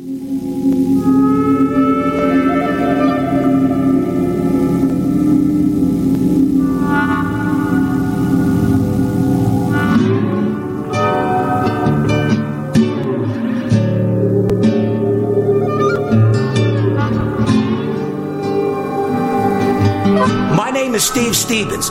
My name is Steve Stevens,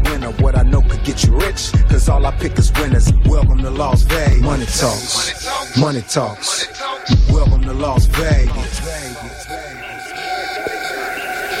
What I know could get you rich, cause all I pick is winners. Welcome to Las Vegas. Money talks, money talks. Welcome to Las Vegas.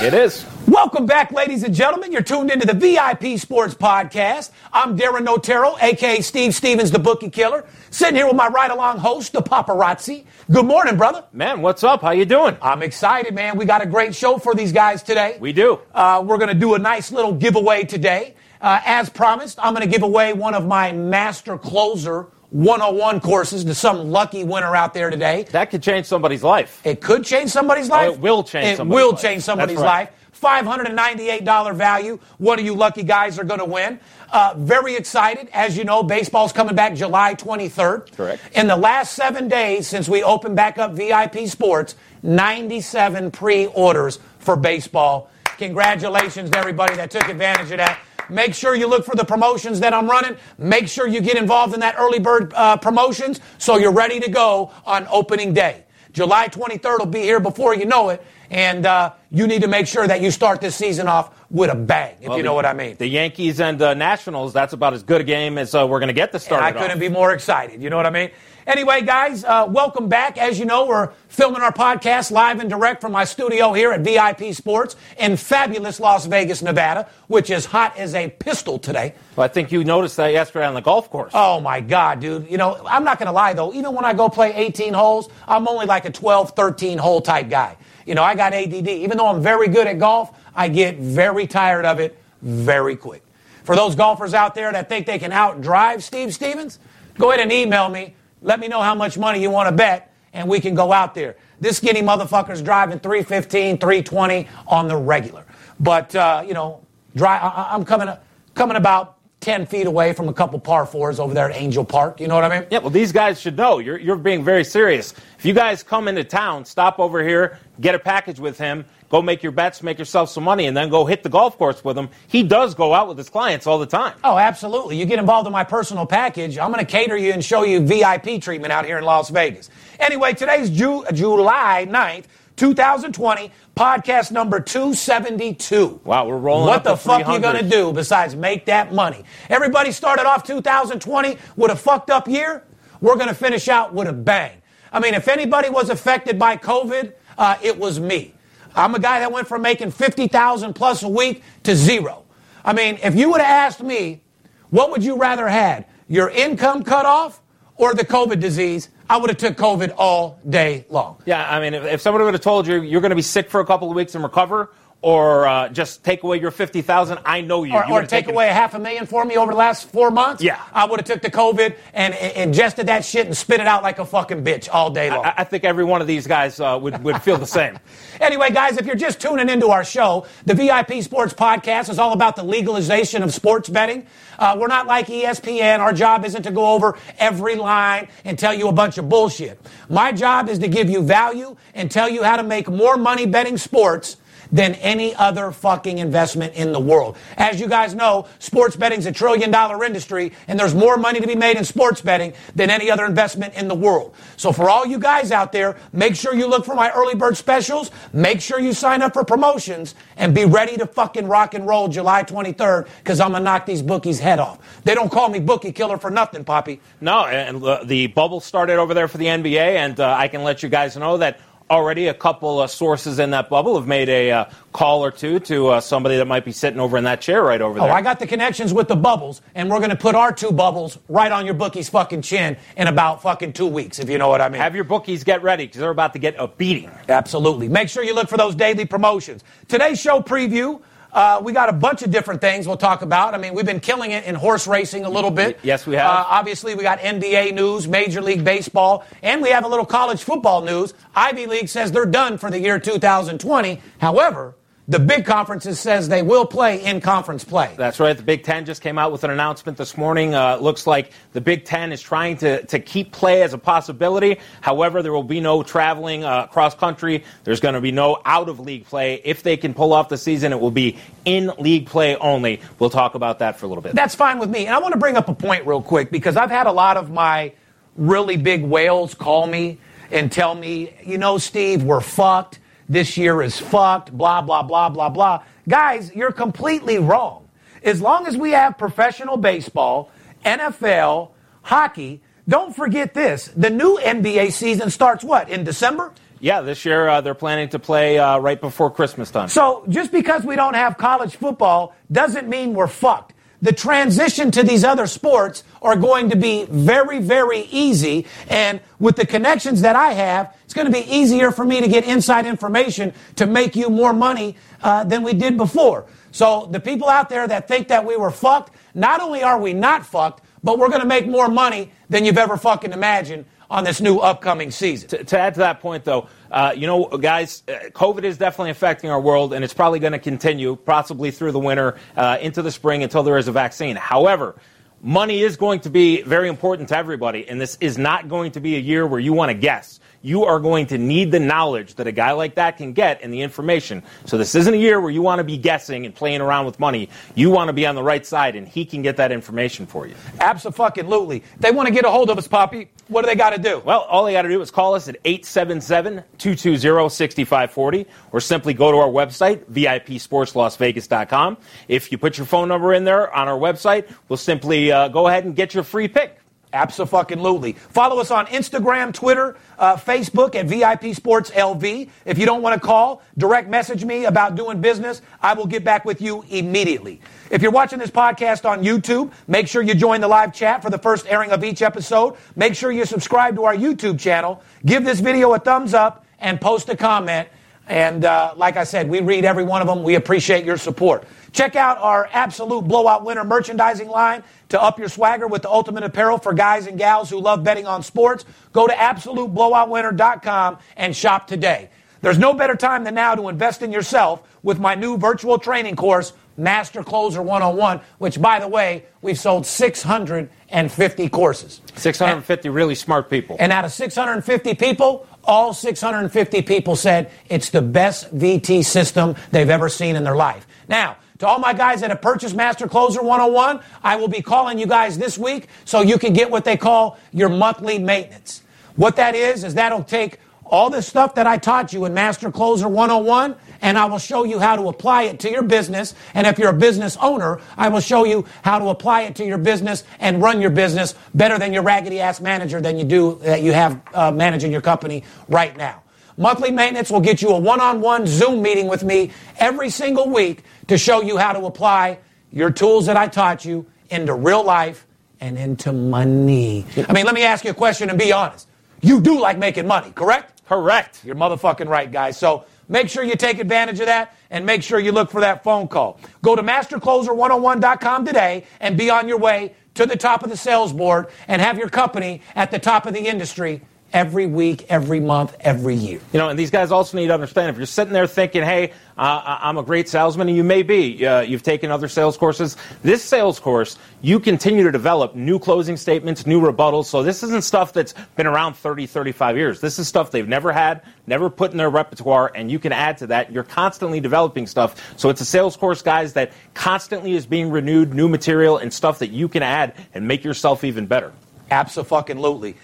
It is. Welcome back, ladies and gentlemen. You're tuned into the VIP Sports Podcast. I'm Darin Notaro, aka Steve Stevens, the Bookie Killer, sitting here with my ride-along host, the Paparazzi. Good morning, brother. Man, what's up? How you doing? I'm excited, man. We got a great show for these guys today. We do. Uh, we're going to do a nice little giveaway today. Uh, as promised, I'm going to give away one of my Master Closer 101 courses to some lucky winner out there today. That could change somebody's life. It could change somebody's life. it will change It somebody's will life. change somebody's right. life. $598 value. One of you lucky guys are going to win. Uh, very excited. As you know, baseball's coming back July 23rd. Correct. In the last seven days since we opened back up VIP Sports, 97 pre orders for baseball. Congratulations to everybody that took advantage of that. Make sure you look for the promotions that I'm running. Make sure you get involved in that early bird uh, promotions so you're ready to go on opening day. July 23rd will be here before you know it, and uh, you need to make sure that you start this season off with a bang, if Well, you know the- what I mean. The Yankees and uh, Nationals, that's about as good a game as uh, we're going to get to start. I couldn't be more excited. You know what I mean? Anyway, guys, uh, welcome back. As you know, we're filming our podcast live and direct from my studio here at VIP Sports in fabulous Las Vegas, Nevada, which is hot as a pistol today. Well, I think you noticed that yesterday on the golf course. Oh my God, dude. You know, I'm not going to lie though. Even when I go play 18 holes, I'm only like a 12, 13 hole type guy. You know, I got ADD. Even though I'm very good at golf, I get very tired of it very quick. For those golfers out there that think they can outdrive Steve Stevens, go ahead and email me. Let me know how much money you want to bet, and we can go out there. This skinny motherfucker's driving 315, 320 on the regular. But, uh, you know, dry, I, I'm coming, coming about 10 feet away from a couple par fours over there at Angel Park. You know what I mean? Yeah, well, these guys should know. You're, you're being very serious. If you guys come into town, stop over here, get a package with him, go make your bets, make yourself some money, and then go hit the golf course with him. He does go out with his clients all the time. Oh, absolutely. You get involved in my personal package, I'm going to cater you and show you VIP treatment out here in Las Vegas. Anyway, today's Ju- July 9th, 2020, podcast number 272. Wow, we're rolling What the fuck you going to do besides make that money? Everybody started off 2020 with a fucked up year. We're going to finish out with a bang. I mean, if anybody was affected by COVID, uh, it was me. I'm a guy that went from making 50,000 plus a week to zero. I mean, if you would have asked me, what would you rather had? Your income cut off or the COVID disease? I would have took COVID all day long. Yeah, I mean, if, if somebody would have told you you're going to be sick for a couple of weeks and recover, or uh, just take away your fifty thousand, I know you. Or, you or take away a half a million for me over the last four months. Yeah. I would have took the COVID and, and ingested that shit and spit it out like a fucking bitch all day long. I, I think every one of these guys uh, would would feel the same. Anyway, guys, if you're just tuning into our show, the VIP Sports Podcast is all about the legalization of sports betting. Uh, we're not like ESPN. Our job isn't to go over every line and tell you a bunch of bullshit. My job is to give you value and tell you how to make more money betting sports than any other fucking investment in the world. As you guys know, sports betting's a trillion dollar industry and there's more money to be made in sports betting than any other investment in the world. So for all you guys out there, make sure you look for my early bird specials, make sure you sign up for promotions and be ready to fucking rock and roll July 23rd cuz I'm to knock these bookies head off. They don't call me bookie killer for nothing, Poppy. No, and uh, the bubble started over there for the NBA, and uh, I can let you guys know that already a couple of sources in that bubble have made a uh, call or two to uh, somebody that might be sitting over in that chair right over there. Oh, there. I got the connections with the bubbles, and we're going to put our two bubbles right on your bookie's fucking chin in about fucking two weeks, if you know what I mean. Have your bookies get ready because they're about to get a beating. Absolutely. Make sure you look for those daily promotions. Today's show preview. Uh, we got a bunch of different things we'll talk about. I mean, we've been killing it in horse racing a little bit. Yes, we have. Uh, obviously, we got NBA news, Major League Baseball, and we have a little college football news. Ivy League says they're done for the year 2020. However, the big conferences says they will play in conference play. That's right. The Big Ten just came out with an announcement this morning. Uh, looks like the Big Ten is trying to, to keep play as a possibility. However, there will be no traveling uh, cross country. There's going to be no out of league play. If they can pull off the season, it will be in league play only. We'll talk about that for a little bit. That's fine with me. And I want to bring up a point real quick because I've had a lot of my really big whales call me and tell me, you know, Steve, we're fucked. This year is fucked, blah, blah, blah, blah, blah. Guys, you're completely wrong. As long as we have professional baseball, NFL, hockey, don't forget this. The new NBA season starts what, in December? Yeah, this year uh, they're planning to play uh, right before Christmas time. So just because we don't have college football doesn't mean we're fucked. The transition to these other sports are going to be very, very easy. And with the connections that I have, it's going to be easier for me to get inside information to make you more money uh, than we did before. So the people out there that think that we were fucked, not only are we not fucked, but we're going to make more money than you've ever fucking imagined on this new upcoming season. to, to add to that point, though, uh, you know, guys, uh, COVID is definitely affecting our world, and it's probably going to continue, possibly through the winter, uh, into the spring, until there is a vaccine. However, money is going to be very important to everybody, and this is not going to be a year where you want to guess. You are going to need the knowledge that a guy like that can get and the information. So this isn't a year where you want to be guessing and playing around with money. You want to be on the right side, and he can get that information for you. Absolutely. They want to get a hold of us, Poppy. What do they got to do? Well, all they got to do is call us at 877 220 6540 or simply go to our website, VIPSportsLasVegas.com. If you put your phone number in there on our website, we'll simply uh, go ahead and get your free pick. Absolutely. Follow us on Instagram, Twitter, uh, Facebook at VIP Sports LV. If you don't want to call, direct message me about doing business. I will get back with you immediately. If you're watching this podcast on YouTube, make sure you join the live chat for the first airing of each episode. Make sure you subscribe to our YouTube channel. Give this video a thumbs up and post a comment. And uh, like I said, we read every one of them. We appreciate your support. Check out our absolute blowout winner merchandising line to up your swagger with the ultimate apparel for guys and gals who love betting on sports. Go to absoluteblowoutwinner.com and shop today. There's no better time than now to invest in yourself with my new virtual training course, Master Closer 101, which, by the way, we've sold 650 courses. 650 really smart people. And out of 650 people, all 650 people said it's the best VT system they've ever seen in their life. Now, to all my guys that have purchased Master Closer 101, I will be calling you guys this week so you can get what they call your monthly maintenance. What that is, is that'll take all the stuff that I taught you in Master Closer 101, and I will show you how to apply it to your business. And if you're a business owner, I will show you how to apply it to your business and run your business better than your raggedy ass manager than you do that you have uh, managing your company right now. Monthly maintenance will get you a one-on-one Zoom meeting with me every single week to show you how to apply your tools that I taught you into real life and into money. I mean, let me ask you a question and be honest. You do like making money, correct? Correct. You're motherfucking right, guys. So make sure you take advantage of that and make sure you look for that phone call. Go to mastercloser101.com today and be on your way to the top of the sales board and have your company at the top of the industry every week, every month, every year. You know, and these guys also need to understand if you're sitting there thinking, hey, uh, I'm a great salesman, and you may be, uh, you've taken other sales courses. This sales course, you continue to develop new closing statements, new rebuttals. So this isn't stuff that's been around 30, 35 years. This is stuff they've never had, never put in their repertoire, and you can add to that. You're constantly developing stuff. So it's a sales course, guys, that constantly is being renewed, new material, and stuff that you can add and make yourself even better. Absolutely.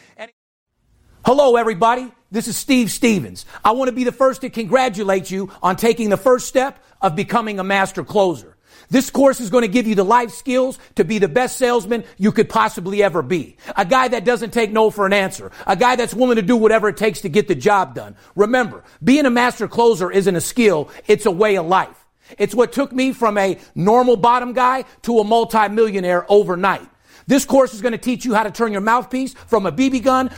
Hello, everybody. This is Steve Stevens. I want to be the first to congratulate you on taking the first step of becoming a master closer. This course is going to give you the life skills to be the best salesman you could possibly ever be. A guy that doesn't take no for an answer. A guy that's willing to do whatever it takes to get the job done. Remember, being a master closer isn't a skill, it's a way of life. It's what took me from a normal bottom guy to a multimillionaire overnight. This course is going to teach you how to turn your mouthpiece from a BB gun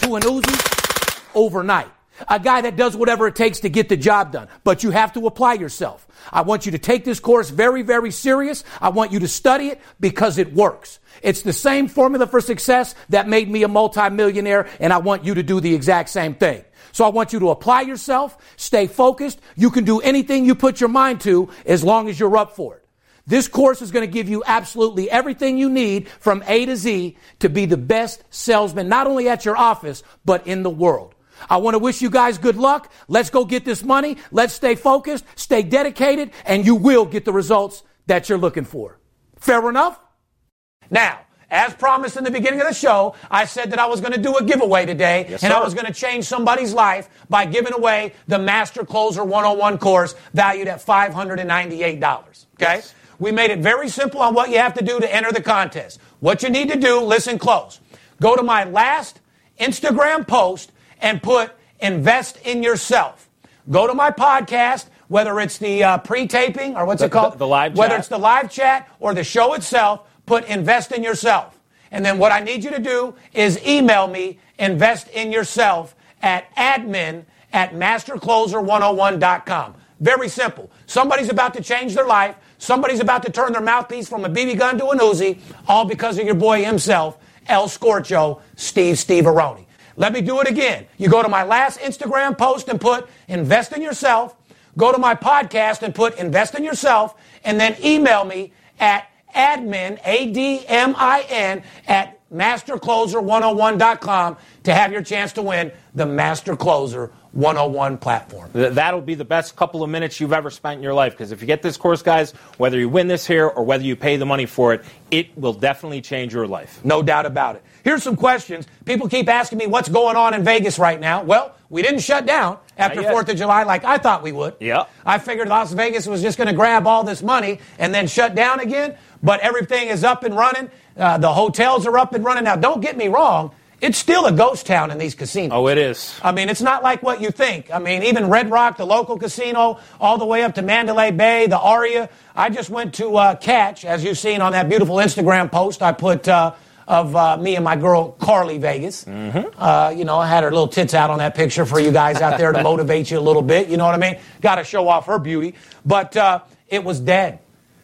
to an Uzi overnight. A guy that does whatever it takes to get the job done. But you have to apply yourself. I want you to take this course very, very serious. I want you to study it because it works. It's the same formula for success that made me a multimillionaire, and I want you to do the exact same thing. So I want you to apply yourself, stay focused. You can do anything you put your mind to as long as you're up for it. This course is going to give you absolutely everything you need from A to Z to be the best salesman, not only at your office, but in the world. I want to wish you guys good luck. Let's go get this money. Let's stay focused, stay dedicated, and you will get the results that you're looking for. Fair enough? Now, as promised in the beginning of the show, I said that I was going to do a giveaway today, yes, and. I was going to change somebody's life by giving away the Master Closer 101 course valued at $598. Okay? Yes. We made it very simple on what you have to do to enter the contest. What you need to do, listen close. Go to my last Instagram post and put invest in yourself. Go to my podcast, whether it's the uh, pre-taping or what's The- it called? the- the live Whether chat. it's the live chat or the show itself, put invest in yourself. And then what I need you to do is email me invest in yourself at admin at mastercloser101.com. Very simple. Somebody's about to change their life. Somebody's about to turn their mouthpiece from a BB gun to an Uzi, all because of your boy himself, El Scorcho, Steve Steve Aroni. Let me do it again. You go to my last Instagram post and put invest in yourself. Go to my podcast and put invest in yourself, and then email me at admin, A-D-M-I-N, at mastercloser101.com to have your chance to win the Master Closer 101 platform. That'll be the best couple of minutes you've ever spent in your life. Because if you get this course, guys, whether you win this here or whether you pay the money for it, it will definitely change your life. No doubt about it. Here's some questions. People keep asking me what's going on in Vegas right now. Well, we didn't shut down after 4th of July like I thought we would. Yeah. I figured Las Vegas was just going to grab all this money and then shut down again, but everything is up and running. Uh, the hotels are up and running. Now, don't get me wrong, it's still a ghost town in these casinos. Oh, it is. I mean, it's not like what you think. I mean, even Red Rock, the local casino, all the way up to Mandalay Bay, the Aria. I just went to uh, Catch, as you've seen on that beautiful Instagram post. I put uh, of uh, me and my girl Carly Vegas. Uh, you know, I had her little tits out on that picture for you guys out there to motivate you a little bit. You know what I mean? Got to show off her beauty. But uh, it was dead.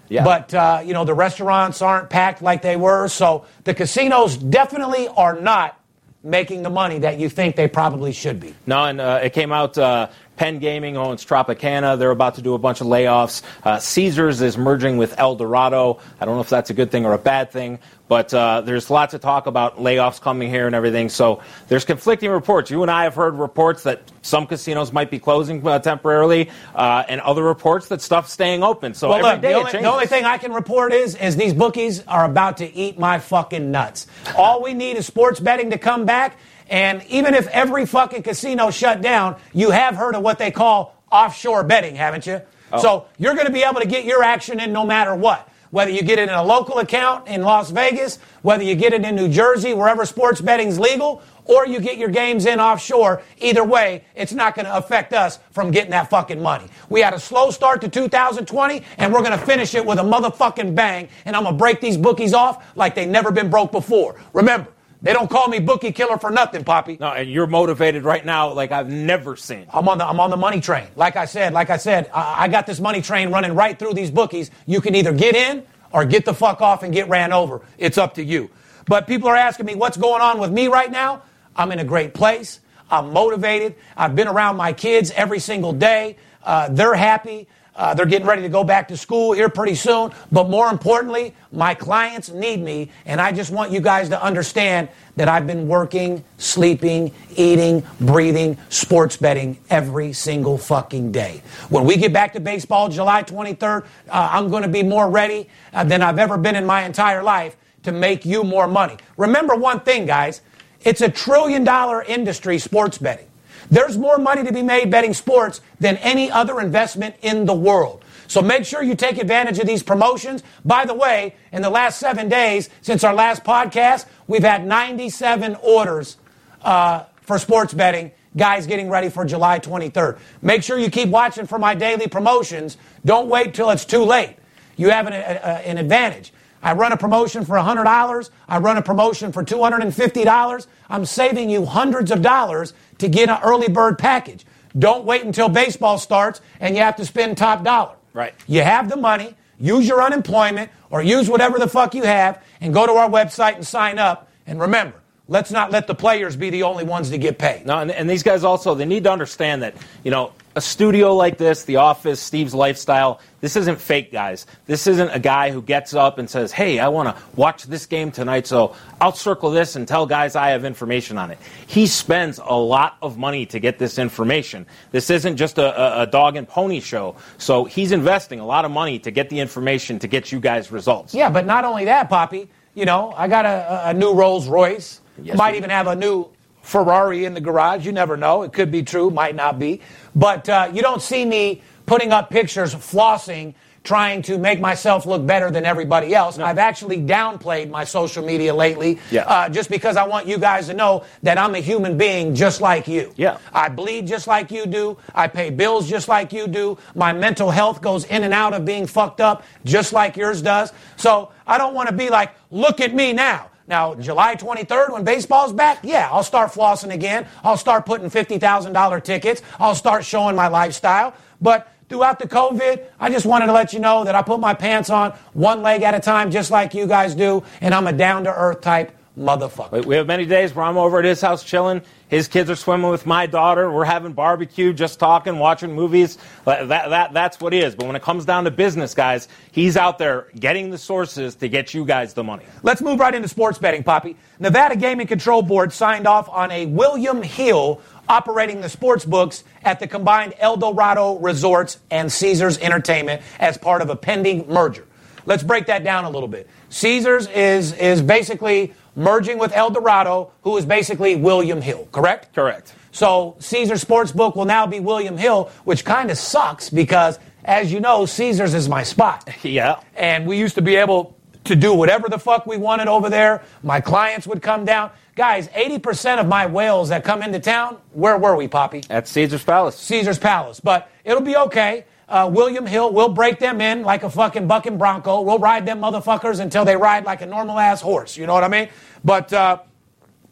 Yeah. But uh, you know, the restaurants aren't packed like they were, so the casinos definitely are not making the money that you think they probably should be. No, and uh, it came out. Uh, Penn Gaming owns Tropicana. They're about to do a bunch of layoffs. Uh, Caesars is merging with Eldorado. I don't know if that's a good thing or a bad thing, but uh, there's lots of talk about layoffs coming here and everything. So there's conflicting reports. You and I have heard reports that some casinos might be closing uh, temporarily, uh, and other reports that stuff's staying open. So Well, look, the only, the only thing I can report is, is these bookies are about to eat my fucking nuts. All we need is sports betting to come back, and even if every fucking casino shut down, you have heard of what they call offshore betting, haven't you? Oh. So you're going to be able to get your action in no matter what. Whether you get it in a local account in Las Vegas, whether you get it in New Jersey, wherever sports betting's legal, or you get your games in offshore, either way, it's not going to affect us from getting that fucking money. We had a slow start to 2020, and we're going to finish it with a motherfucking bang, and I'm going to break these bookies off like they've never been broke before. Remember, They don't call me bookie killer for nothing, Poppy. No, and you're motivated right now like I've never seen. I'm on the I'm on the money train. Like I said, like I said, I, I got this money train running right through these bookies. You can either get in or get the fuck off and get ran over. It's up to you. But people are asking me what's going on with me right now. I'm in a great place. I'm motivated. I've been around my kids every single day. Uh, they're happy. Uh, they're getting ready to go back to school here pretty soon. But more importantly, my clients need me. And I just want you guys to understand that I've been working, sleeping, eating, breathing, sports betting every single fucking day. When we get back to baseball July 23rd, uh, I'm going to be more ready uh, than I've ever been in my entire life to make you more money. Remember one thing, guys. It's a trillion dollar industry, sports betting. There's more money to be made betting sports than any other investment in the world. So make sure you take advantage of these promotions. By the way, in the last seven days since our last podcast, we've had 97 orders uh, for sports betting. Guys getting ready for July 23rd. Make sure you keep watching for my daily promotions. Don't wait till it's too late. You have an, a, an advantage. I run a promotion for $100. I run a promotion for $250. I'm saving you hundreds of dollars to get an early bird package. Don't wait until baseball starts and you have to spend top dollar. Right. You have the money, use your unemployment or use whatever the fuck you have and go to our website and sign up. And remember, let's not let the players be the only ones to get paid. No, and, and these guys also, they need to understand that, you know, a studio like this, The Office, Steve's lifestyle, this isn't fake, guys. This isn't a guy who gets up and says, hey, I want to watch this game tonight, so I'll circle this and tell guys I have information on it. He spends a lot of money to get this information. This isn't just a, a dog and pony show. So he's investing a lot of money to get the information to get you guys results. Yeah, but not only that, Poppy. You know, I got a, a new Rolls Royce. Yes, Might even have a new Ferrari in the garage. You never know. It could be true, might not be. But uh, you don't see me putting up pictures flossing, trying to make myself look better than everybody else. I've actually downplayed my social media lately Yeah. uh, just because I want you guys to know that I'm a human being just like you. Yeah. I bleed just like you do. I pay bills just like you do. My mental health goes in and out of being fucked up just like yours does. So I don't want to be like, look at me now. Now, July 23rd, when baseball's back, yeah, I'll start flossing again. I'll start putting $50,000 tickets. I'll start showing my lifestyle. But throughout the COVID, I just wanted to let you know that I put my pants on one leg at a time, just like you guys do, and I'm a down to earth type motherfucker. We have many days where I'm over at his house chilling. His kids are swimming with my daughter. We're having barbecue, just talking, watching movies. That, that, that's what he is. But when it comes down to business, guys, he's out there getting the sources to get you guys the money. Let's move right into sports betting, Poppy. Nevada Gaming Control Board signed off on a William Hill operating the sports books at the combined Eldorado Resorts and Caesars Entertainment as part of a pending merger. Let's break that down a little bit. Caesars is, is basically merging with Eldorado, who is basically William Hill, correct? Correct. So Caesar Sportsbook will now be William Hill, which kind of sucks because, as you know, Caesars is my spot. Yeah. And we used to be able to do whatever the fuck we wanted over there. My clients would come down. Guys, 80% of my whales that come into town, where were we, Poppy? At Caesar's Palace. Caesar's Palace. But it'll be okay. Uh, William Hill, we'll break them in like a fucking bucking bronco. We'll ride them motherfuckers until they ride like a normal ass horse. You know what I mean? But uh,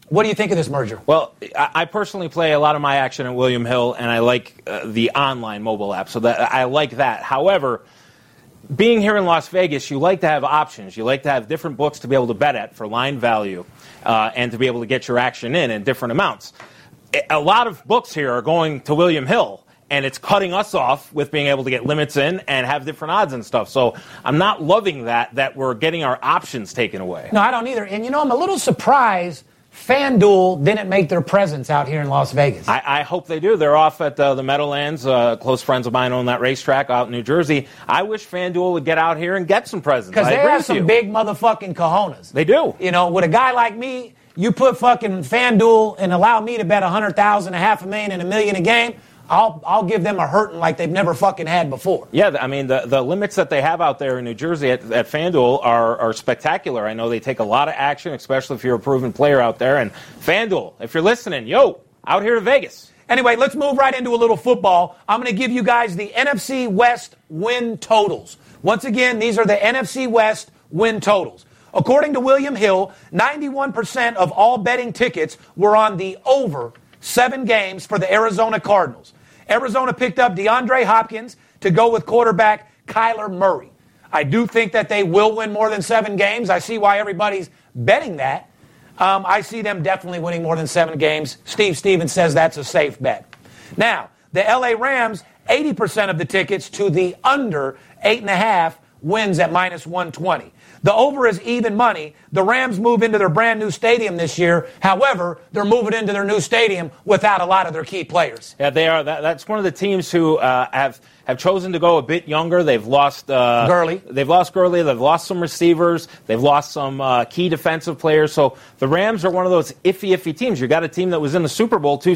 what do you think of this merger? Well, I personally play a lot of my action at William Hill, and I like uh, the online mobile app, so that I like that. However, being here in Las Vegas, you like to have options. You like to have different books to be able to bet at for line value, uh, and to be able to get your action in in different amounts. A lot of books here are going to William Hill. And it's cutting us off with being able to get limits in and have different odds and stuff. So I'm not loving that that we're getting our options taken away. No, I don't either. And you know, I'm a little surprised FanDuel didn't make their presence out here in Las Vegas. I, I hope they do. They're off at uh, the Meadowlands. Uh, close friends of mine own that racetrack out in New Jersey. I wish FanDuel would get out here and get some presence. Because they have some you. big motherfucking cojones. They do. You know, with a guy like me, you put fucking FanDuel and allow me to bet a hundred thousand, a half a million, and a million a game. I'll I'll give them a hurting like they've never fucking had before. Yeah, I mean the, the limits that they have out there in New Jersey at, at FanDuel are, are spectacular. I know they take a lot of action, especially if you're a proven player out there. And FanDuel, if you're listening, yo, out here to Vegas. Anyway, let's move right into a little football. I'm going to give you guys the NFC West win totals. Once again, these are the NFC West win totals. According to William Hill, 91% of all betting tickets were on the over seven games for the Arizona Cardinals. Arizona picked up DeAndre Hopkins to go with quarterback Kyler Murray. I do think that they will win more than seven games. I see why everybody's betting that. Um, I see them definitely winning more than seven games. Steve Stevens says that's a safe bet. Now, the LA Rams, 80% of the tickets to the under 8.5 wins at minus 120. The over is even money. The Rams move into their brand new stadium this year. However, they're moving into their new stadium without a lot of their key players. Yeah, they are. That, that's one of the teams who uh, have have chosen to go a bit younger. They've lost uh, Gurley. They've lost Gurley. They've lost some receivers. They've lost some uh, key defensive players. So the Rams are one of those iffy, iffy teams. You got a team that was in the Super Bowl two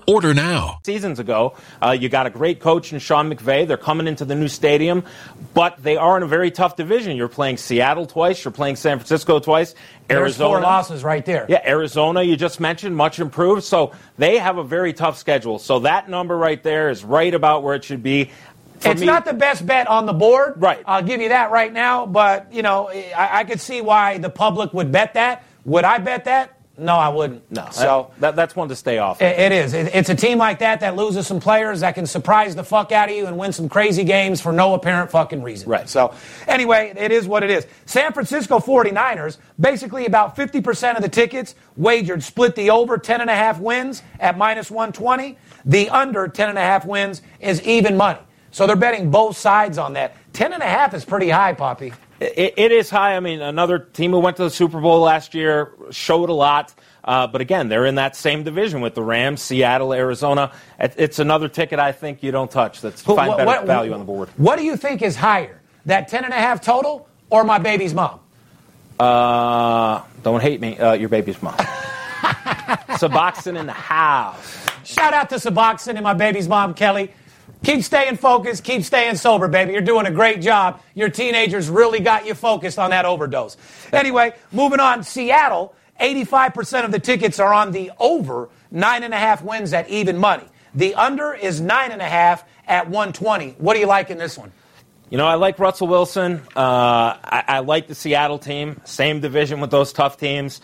Order now. seasons ago. Uh, you got a great coach in Sean McVay. They're coming into the new stadium, but they are in a very tough division. You're playing Seattle twice. You're playing San Francisco twice. There's Arizona. four losses right there. Yeah, Arizona, you just mentioned, much improved. So they have a very tough schedule. So that number right there is right about where it should be. For it's me- not the best bet on the board. Right. I'll give you that right now. But, you know, I, I could see why the public would bet that. Would I bet that? No, I wouldn't. No, So that, that's one to stay off. it, it is. It, it's a team like that that loses some players that can surprise the fuck out of you and win some crazy games for no apparent fucking reason. Right. So, anyway, it is what it is. San Francisco 49ers, basically about 50% of the tickets wagered split the over 10.5 wins at minus 120. The under 10.5 wins is even money. So they're betting both sides on that. 10.5 is pretty high, Poppy. It, it is high. I mean, another team who went to the Super Bowl last year showed a lot. Uh, but again, they're in that same division with the Rams, Seattle, Arizona. It, it's another ticket I think you don't touch. That's But find what- better what- value on the board. What do you think is higher, that 10.5 total or my baby's mom? Uh, don't hate me. Uh, your baby's mom. Suboxone in the house. Shout out to Suboxone and my baby's mom, Kelly. Keep staying focused. Keep staying sober, baby. You're doing a great job. Your teenagers really got you focused on that overdose. Anyway, moving on. Seattle, 85% of the tickets are on the over, nine and a half wins at even money. The under is nine and a half at 120. What do you like in this one? You know, I like Russell Wilson. Uh, I, I like the Seattle team. Same division with those tough teams.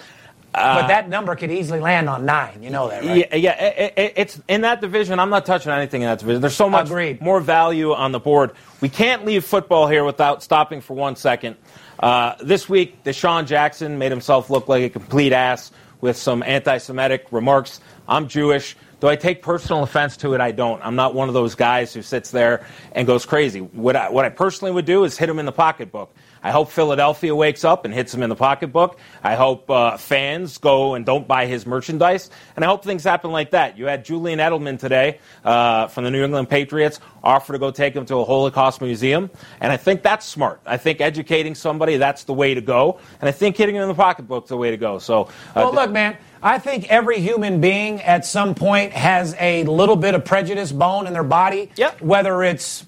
But that number could easily land on nine. You know that, right? Yeah, yeah it, it, it's in that division. I'm not touching anything in that division. There's so much Agreed. more value on the board. We can't leave football here without stopping for one second. Uh, this week, DeSean Jackson made himself look like a complete ass with some anti-Semitic remarks. I'm Jewish. Do I take personal offense to it? I don't. I'm not one of those guys who sits there and goes crazy. What I, what I personally would do is hit him in the pocketbook. I hope Philadelphia wakes up and hits him in the pocketbook. I hope uh, fans go and don't buy his merchandise. And I hope things happen like that. You had Julian Edelman today uh, from the New England Patriots offer to go take him to a Holocaust museum. And I think that's smart. I think educating somebody, that's the way to go. And I think hitting him in the pocketbook is the way to go. So, uh, Well, look, man, I think every human being at some point has a little bit of prejudice bone in their body. Yep. Whether it's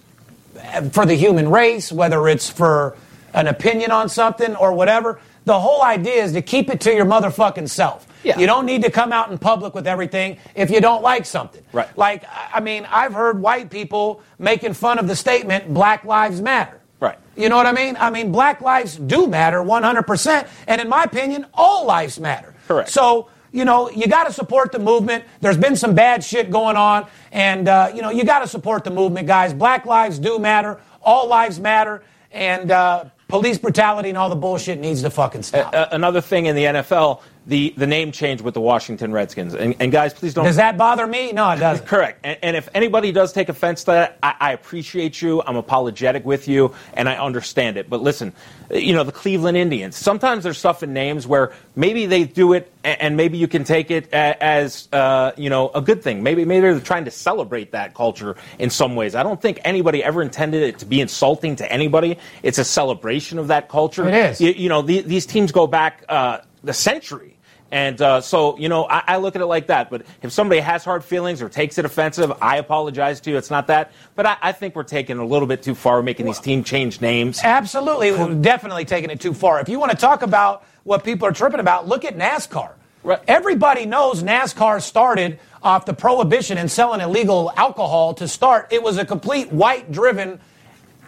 for the human race, whether it's for an opinion on something or whatever. The whole idea is to keep it to your motherfucking self. Yeah. You don't need to come out in public with everything if you don't like something. Right. Like, I mean, I've heard white people making fun of the statement, Black Lives Matter. Right. You know what I mean? I mean, black lives do matter 100%. And in my opinion, all lives matter. Correct. So, you know, you got to support the movement. There's been some bad shit going on. And, uh, you know, you got to support the movement, guys. Black lives do matter. All lives matter. And uh, police brutality and all the bullshit needs to fucking stop. Another thing in the NFL, the, the name change with the Washington Redskins. And, and guys, please don't. Does that bother me? No, it doesn't. Correct. And, and, if anybody does take offense to that, I, I, appreciate you. I'm apologetic with you, and I understand it. But listen, you know, the Cleveland Indians, sometimes there's stuff in names where maybe they do it and maybe you can take it as, uh, you know, a good thing. Maybe, maybe they're trying to celebrate that culture in some ways. I don't think anybody ever intended it to be insulting to anybody. It's a celebration of that culture. It is. You, you know, the, these teams go back uh, the century. And uh, so, you know, I, I, look at it like that. But if somebody has hard feelings or takes it offensive, I apologize to you. It's not that. But I, I think we're taking a little bit too far, making these teams change names. Absolutely. We're definitely taking it too far. If you want to talk about what people are tripping about, look at NASCAR. Right. Everybody knows NASCAR started off the prohibition and selling illegal alcohol to start. It was a complete white driven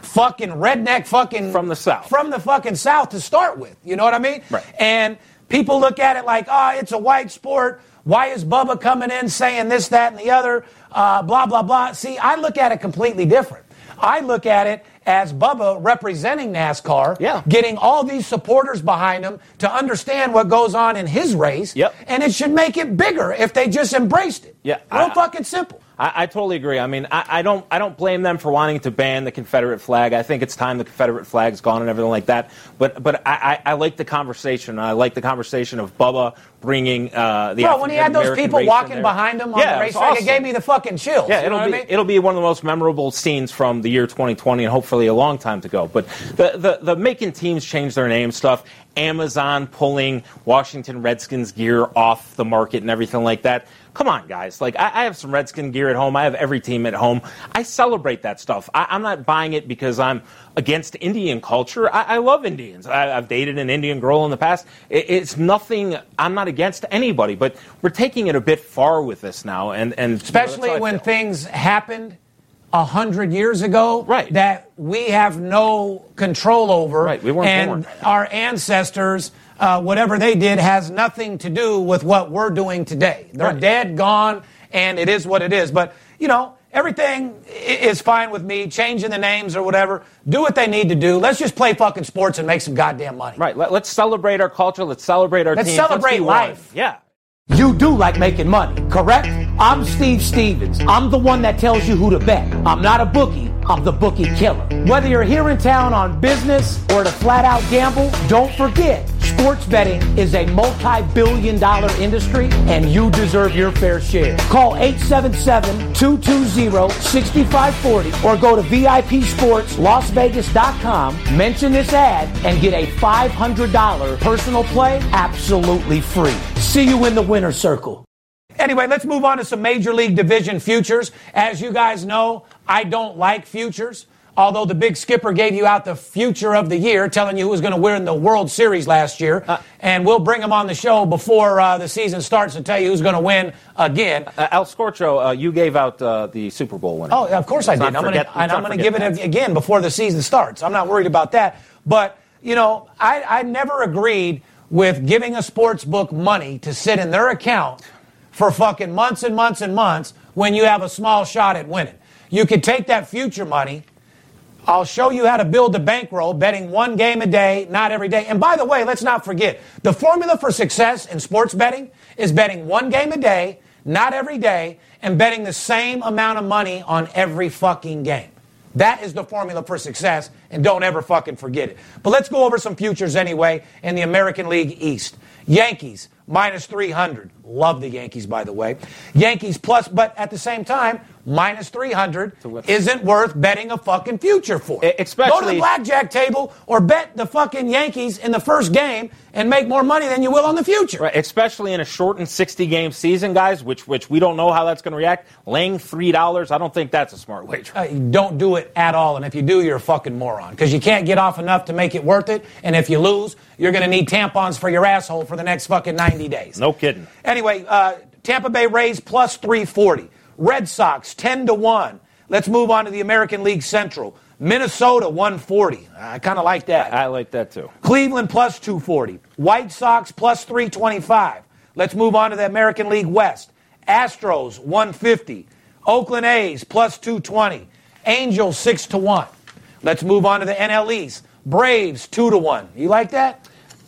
fucking redneck fucking from the south. From the fucking south to start with. You know what I mean? Right. And people look at it like, oh, it's a white sport. Why is Bubba coming in saying this, that, and the other? Uh, blah, blah, blah. See, I look at it completely different. I look at it as Bubba representing NASCAR, yeah. getting all these supporters behind him to understand what goes on in his race. Yep. And it should make it bigger if they just embraced it. Yeah. Real I, fucking simple. I, I, totally agree. I mean, I, I, don't I don't blame them for wanting to ban the Confederate flag. I think it's time the Confederate flag's gone and everything like that. But but I, I, like the conversation. I like the conversation of Bubba bringing uh, the. Well, when he had those people walking behind him on yeah, the racetrack, awesome. it gave me the fucking chills. Yeah, it'll be I mean? it'll be one of the most memorable scenes from the year 2020, and hopefully a long time to go. But the the, the making teams change their name stuff. Amazon pulling Washington Redskins gear off the market and everything like that. Come on, guys. Like, I, I, have some Redskin gear at home. I have every team at home. I celebrate that stuff. I, am not buying it because I'm against Indian culture. I, I love Indians. I, have dated an Indian girl in the past. It, it's nothing. I'm not against anybody, but we're taking it a bit far with this now. And, and especially you know, when things happened a hundred years ago right. that we have no control over. Right. We weren't and born. our ancestors uh, whatever they did has nothing to do with what we're doing today. They're right. dead, gone, and it is what it is. But, you know, everything is fine with me, changing the names or whatever. Do what they need to do. Let's just play fucking sports and make some goddamn money. Right. Let, us celebrate our culture. Let's celebrate our Let's teams. celebrate let's life. Yeah. You do like making money, correct? I'm Steve Stevens. I'm the one that tells you who to bet. I'm not a bookie. I'm the bookie killer. Whether you're here in town on business or to flat out gamble, don't forget Sports betting is a multi billion dollar industry and you deserve your fair share. Call 877 220 6540 or go to VIPSportsLasVegas.com, mention this ad, and get a $500 personal play absolutely free. See you in the winner's circle. Anyway, let's move on to some Major League Division futures. As you guys know, I don't like futures. Although the big skipper gave you out the future of the year, telling you who was going to win the World Series last year. Uh, and we'll bring him on the show before uh, the season starts to tell you who's going to win again. Uh, Al Scorcho, uh, you gave out uh, the Super Bowl winner. Oh, of course I did. I'm going to give it again before the season starts. I'm not worried about that. But, you know, I, I never agreed with giving a sports book money to sit in their account for fucking months and months and months when you have a small shot at winning. You could take that future money I'll show you how to build a bankroll betting one game a day, not every day. And by the way, let's not forget the formula for success in sports betting is betting one game a day, not every day, and betting the same amount of money on every fucking game. That is the formula for success, and don't ever fucking forget it. But let's go over some futures anyway in the American League East. Yankees, minus 300. Love the Yankees, by the way. Yankees plus, but at the same time, minus 300 isn't worth betting a fucking future for. Especially, Go to the blackjack table or bet the fucking Yankees in the first game and make more money than you will on the future. Right, especially in a shortened 60 game season, guys, which which we don't know how that's going to react. Laying $3, I don't think that's a smart wager. Uh, don't do it at all. And if you do, you're a fucking moron because you can't get off enough to make it worth it. And if you lose, you're going to need tampons for your asshole for the next fucking 90 days. No kidding. Anyway, uh, Tampa Bay Rays plus 340. Red Sox 10 to 1. Let's move on to the American League Central. Minnesota 140. I kind of like that. I like that too. Cleveland plus 240. White Sox plus 325. Let's move on to the American League West. Astros 150. Oakland A's plus 220. Angels 6 to 1. Let's move on to the NL East. Braves 2 to 1. You like that?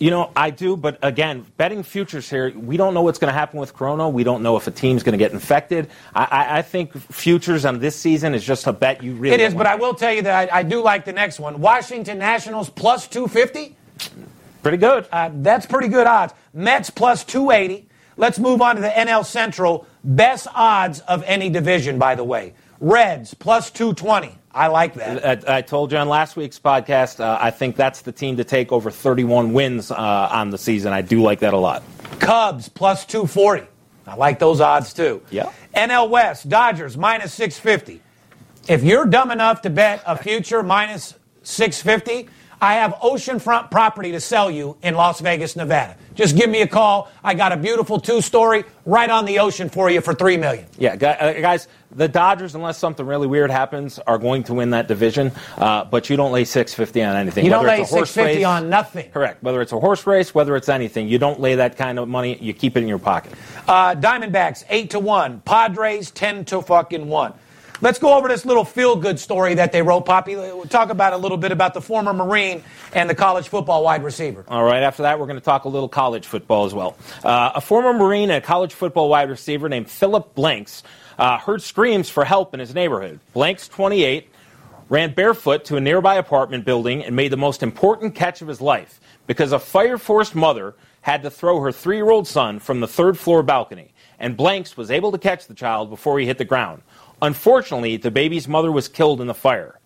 You know, I do, but again, betting futures here, we don't know what's going to happen with Corona. We don't know if a team's going to get infected. I, I, I, think futures on this season is just a bet you really. It is, but I will tell you that I, I, do like the next one. Washington Nationals plus two fifty. Pretty good. Uh, that's pretty good odds. Mets plus two eighty. Let's move on to the NL Central. Best odds of any division, by the way. Reds plus two twenty. I like that. I, I, told you on last week's podcast, uh, I think that's the team to take over 31 wins uh, on the season. I do like that a lot. Cubs plus 240. I like those odds too. Yeah. NL West, Dodgers minus 650. If you're dumb enough to bet a future minus 650, I have oceanfront property to sell you in Las Vegas, Nevada. Just give me a call. I got a beautiful two-story right on the ocean for you for three million. Yeah, uh, guys, the Dodgers, unless something really weird happens, are going to win that division. Uh, but you don't lay six fifty on anything. You don't lay six fifty on nothing. Correct. Whether it's a horse race, whether it's anything, you don't lay that kind of money. You keep it in your pocket. Uh, Diamondbacks eight to one. Padres ten to fucking one. Let's go over this little feel good story that they wrote, Poppy. We'll talk about a little bit about the former Marine and the college football wide receiver. All right, after that, we're going to talk a little college football as well. Uh, a former Marine and a college football wide receiver named Philip Blanks uh, heard screams for help in his neighborhood. Blanks, 28, ran barefoot to a nearby apartment building and made the most important catch of his life because a fire forced mother had to throw her three year old son from the third floor balcony. And Blanks was able to catch the child before he hit the ground. Unfortunately, the baby's mother was killed in the fire.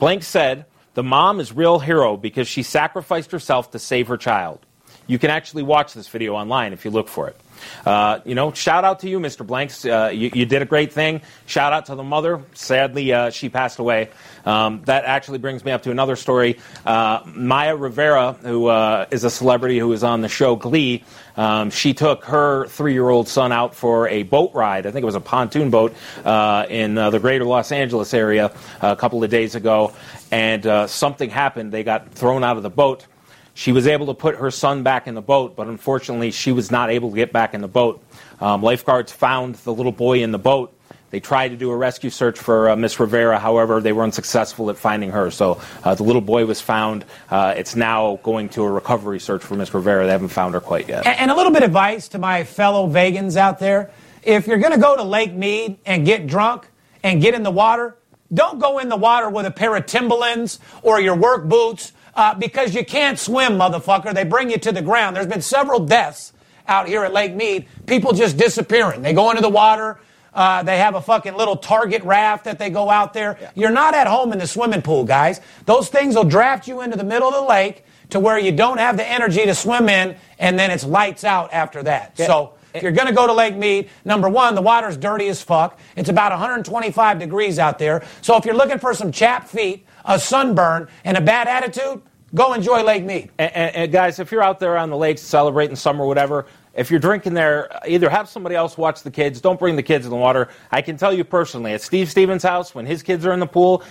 Blank said, The mom is real hero because she sacrificed herself to save her child. You can actually watch this video online if you look for it. Uh, you know, shout out to you, Mr. Blanks. Uh, you, you, did a great thing. Shout out to the mother. Sadly, uh, she passed away. Um, that actually brings me up to another story. Uh, Naya Rivera, who uh, is a celebrity who was on the show Glee, um, she took her three year old son out for a boat ride. I think it was a pontoon boat uh, in the greater Los Angeles area a couple of days ago. And something happened. They got thrown out of the boat. She was able to put her son back in the boat, but unfortunately, she was not able to get back in the boat. Um, lifeguards found the little boy in the boat. They tried to do a rescue search for uh, Miss Rivera. However, they were unsuccessful at finding her. So uh, the little boy was found. Uh, it's now going to a recovery search for Miss Rivera. They haven't found her quite yet. And, and a little bit of advice to my fellow vegans out there: if you're going to go to Lake Mead and get drunk and get in the water, don't go in the water with a pair of Timberlands or your work boots uh, because you can't swim, motherfucker. They bring you to the ground. There's been several deaths out here at Lake Mead. People just disappearing. They go into the water. Uh, they have a fucking little target raft that they go out there. Yeah. You're not at home in the swimming pool, guys. Those things will draft you into the middle of the lake to where you don't have the energy to swim in, and then it's lights out after that. Yeah. So. If you're going to go to Lake Mead, number one, the water's dirty as fuck. It's about 125 degrees out there. So if you're looking for some chapped feet, a sunburn, and a bad attitude, go enjoy Lake Mead. And, and, and, guys, if you're out there on the lakes celebrating summer, whatever, if you're drinking there, either have somebody else watch the kids. Don't bring the kids in the water. I can tell you personally, at Steve Stevens' house, when his kids are in the pool,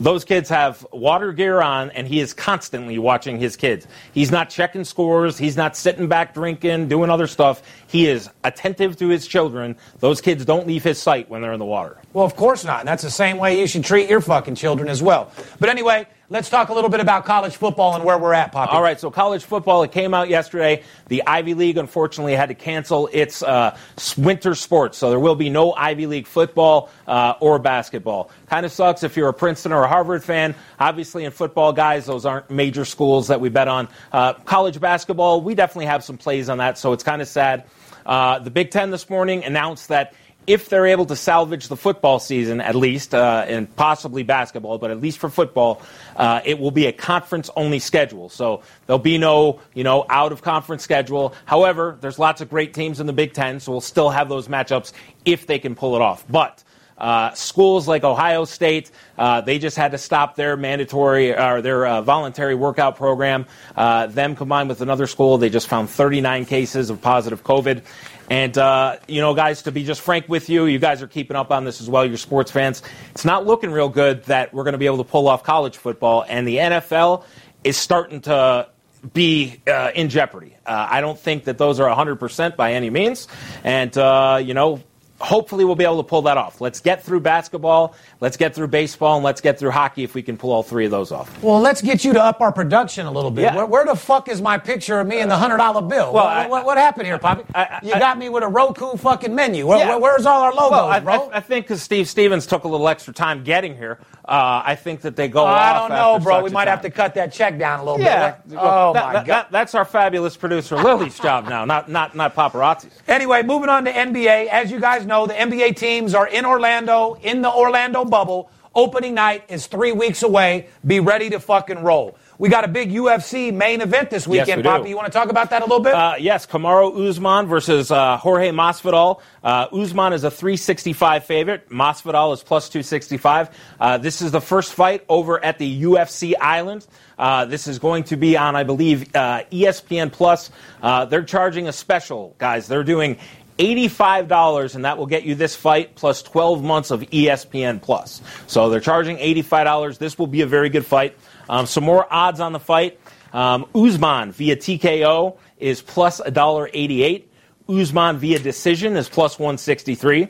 those kids have water gear on, and he is constantly watching his kids. He's not checking scores. He's not sitting back drinking, doing other stuff. He is attentive to his children. Those kids don't leave his sight when they're in the water. Well, of course not. And that's the same way you should treat your fucking children as well. But anyway, let's talk a little bit about college football and where we're at, Poppy. All right, so college football, it came out yesterday. The Ivy League, unfortunately, had to cancel its uh, winter sports, so there will be no Ivy League football uh, or basketball. Kind of sucks if you're a Princeton or a Harvard fan. Obviously, in football, guys, those aren't major schools that we bet on. Uh, college basketball, we definitely have some plays on that, so it's kind of sad. Uh, the Big Ten this morning announced that if they're able to salvage the football season, at least, uh, and possibly basketball, but at least for football, uh, it will be a conference only schedule. So there'll be no, you know, out of conference schedule. However, there's lots of great teams in the Big Ten, so we'll still have those matchups if they can pull it off. But uh, schools like Ohio State, uh, they just had to stop their mandatory or their uh, voluntary workout program. Uh, them combined with another school, they just found 39 cases of positive COVID. And, uh, you know, guys, to be just frank with you, you guys are keeping up on this as well, you're sports fans. It's not looking real good that we're going to be able to pull off college football, and the NFL is starting to be uh, in jeopardy. Uh, I don't think that those are 100% by any means. And, uh, you know, hopefully we'll be able to pull that off. Let's get through basketball, let's get through baseball, and let's get through hockey if we can pull all three of those off. Well, let's get you to up our production a little bit. Yeah. Where, where the fuck is my picture of me and the hundred dollar bill? Well, what, I- what, what happened here, Poppy? I- I- you got me with a Roku fucking menu. Where, Yeah. where's all our logos, Well, I, bro? I, I think because Steve Stevens took a little extra time getting here, uh, I think that they go off. I don't know, bro. We might have to cut that check down a little Yeah. bit. Oh That- my that- god. that- that's our fabulous producer Lily's job now, not not not paparazzi's. Anyway, moving on to NBA. As you guys know, the NBA teams are in Orlando, in the Orlando bubble. Opening night is three weeks away. Be ready to fucking roll. We got a big UFC main event this Yes, weekend, we do. You want to talk about that a little bit? Uh, yes, Kamaru Usman versus uh, Jorge Masvidal. Uh, Usman is a 365 favorite. Masvidal is plus 265. Uh, this is the first fight over at the UFC Island. Uh, this is going to be on, I believe, uh, ESPN Plus. Uh, they're charging a special, guys. They're doing $85 and that will get you this fight plus 12 months of ESPN Plus. So they're charging $85. This will be a very good fight. Um, some more odds on the fight. Um, Usman via TKO is plus $1.88. Usman via decision is plus 163.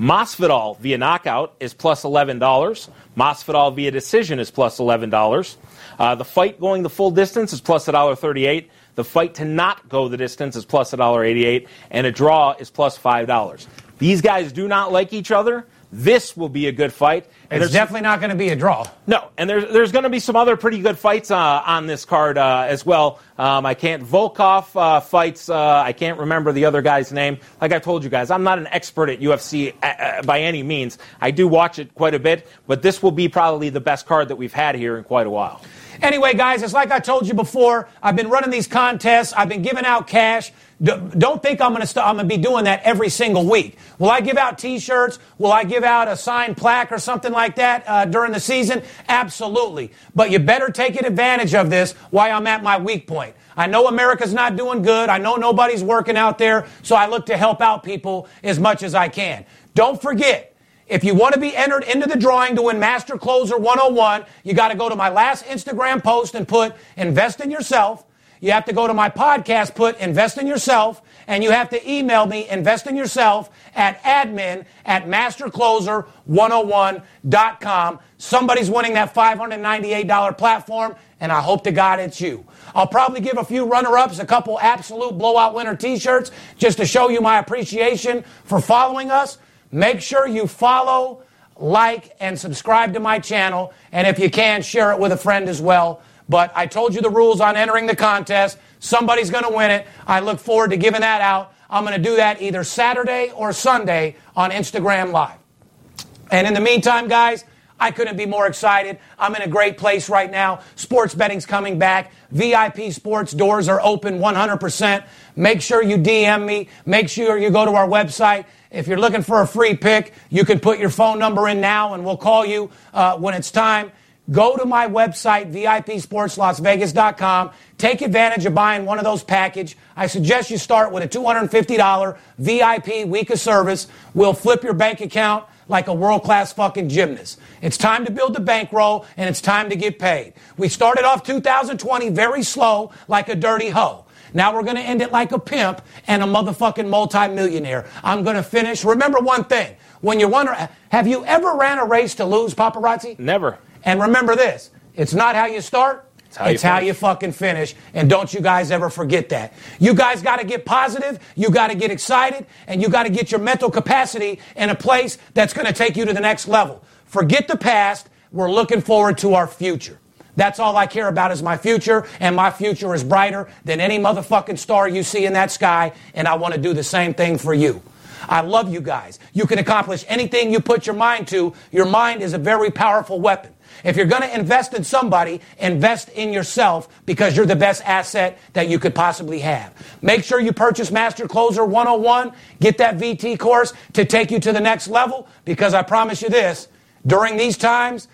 Masvidal via knockout is plus $11. Masvidal via decision is plus $11. Uh, the fight going the full distance is plus $1.38. The fight to not go the distance is plus $1.88. And a draw is plus $5. These guys do not like each other. This will be a good fight. And it's there's- definitely not going to be a draw. no, and there's there's going to be some other pretty good fights uh, on this card uh, as well. Um, I can't Volkov uh, fights. Uh, I can't remember the other guy's name. Like I told you guys, I'm not an expert at UFC uh, uh, by any means. I do watch it quite a bit, but this will be probably the best card that we've had here in quite a while. Anyway, guys, it's like I told you before. I've been running these contests. I've been giving out cash. Don't think I'm going to st- I'm going to be doing that every single week. Will I give out T-shirts? Will I give out a signed plaque or something like that uh, during the season? Absolutely. But you better take advantage of this while I'm at my weak point. I know America's not doing good. I know nobody's working out there, so I look to help out people as much as I can. Don't forget. If you want to be entered into the drawing to win Master Closer 101, you got to go to my last Instagram post and put invest in yourself. You have to go to my podcast, put invest in yourself, and you have to email me invest in yourself at admin at mastercloser101.com. Somebody's winning that $598 platform, and I hope to God it's you. I'll probably give a few runner ups, a couple absolute blowout winner t shirts, just to show you my appreciation for following us. Make sure you follow, like, and subscribe to my channel. And if you can, share it with a friend as well. But I told you the rules on entering the contest. Somebody's going to win it. I look forward to giving that out. I'm going to do that either Saturday or Sunday on Instagram Live. And in the meantime, guys, I couldn't be more excited. I'm in a great place right now. Sports betting's coming back. VIP sports doors are open 100%. Make sure you DM me. Make sure you go to our website. If you're looking for a free pick, you can put your phone number in now and we'll call you uh, when it's time. Go to my website, VIPSportsLasVegas.com. Take advantage of buying one of those package. I suggest you start with a $250 VIP week of service. We'll flip your bank account like a world class fucking gymnast. It's time to build the bankroll and it's time to get paid. We started off 2020 very slow, like a dirty hoe. Now we're going to end it like a pimp and a motherfucking multimillionaire. I'm going to finish. Remember one thing. When you wonder, have you ever ran a race to lose, paparazzi? Never. And remember this it's not how you start, it's how you how you fucking finish. And don't you guys ever forget that. You guys got to get positive, you got to get excited, and you got to get your mental capacity in a place that's going to take you to the next level. Forget the past, we're looking forward to our future. That's all I care about is my future, and my future is brighter than any motherfucking star you see in that sky, and I want to do the same thing for you. I love you guys. You can accomplish anything you put your mind to. Your mind is a very powerful weapon. If you're going to invest in somebody, invest in yourself because you're the best asset that you could possibly have. Make sure you purchase Master Closer 101. Get that VT course to take you to the next level because I promise you this, during these times,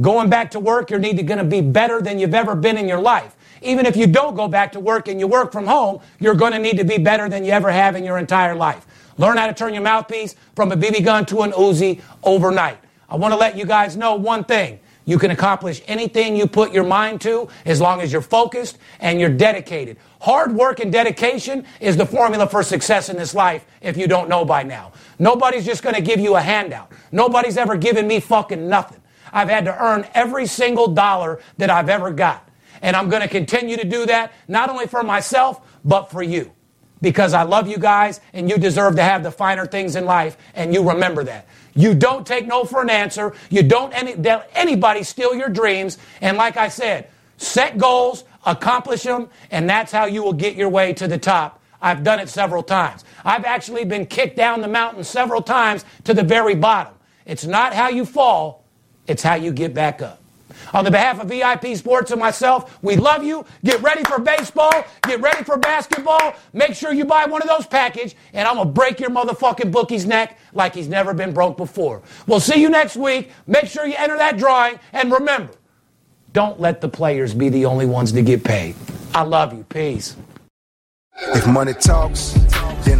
going back to work, you're going to be better than you've ever been in your life. Even if you don't go back to work and you work from home, you're going to need to be better than you ever have in your entire life. Learn how to turn your mouthpiece from a BB gun to an Uzi overnight. I want to let you guys know one thing. You can accomplish anything you put your mind to as long as you're focused and you're dedicated. Hard work and dedication is the formula for success in this life if you don't know by now. Nobody's just going to give you a handout. Nobody's ever given me fucking nothing. I've had to earn every single dollar that I've ever got. And I'm going to continue to do that, not only for myself, but for you. Because I love you guys and you deserve to have the finer things in life, and you remember that. You don't take no for an answer. You don't let anybody steal your dreams. And like I said, set goals, accomplish them, and that's how you will get your way to the top. I've done it several times. I've actually been kicked down the mountain several times to the very bottom. It's not how you fall, it's how you get back up. On the behalf of VIP Sports and myself, we love you. Get ready for baseball. Get ready for basketball. Make sure you buy one of those package, and I'm to break your motherfucking bookie's neck like he's never been broke before. We'll see you next week. Make sure you enter that drawing, and remember, don't let the players be the only ones to get paid. I love you. Peace. If money talks, then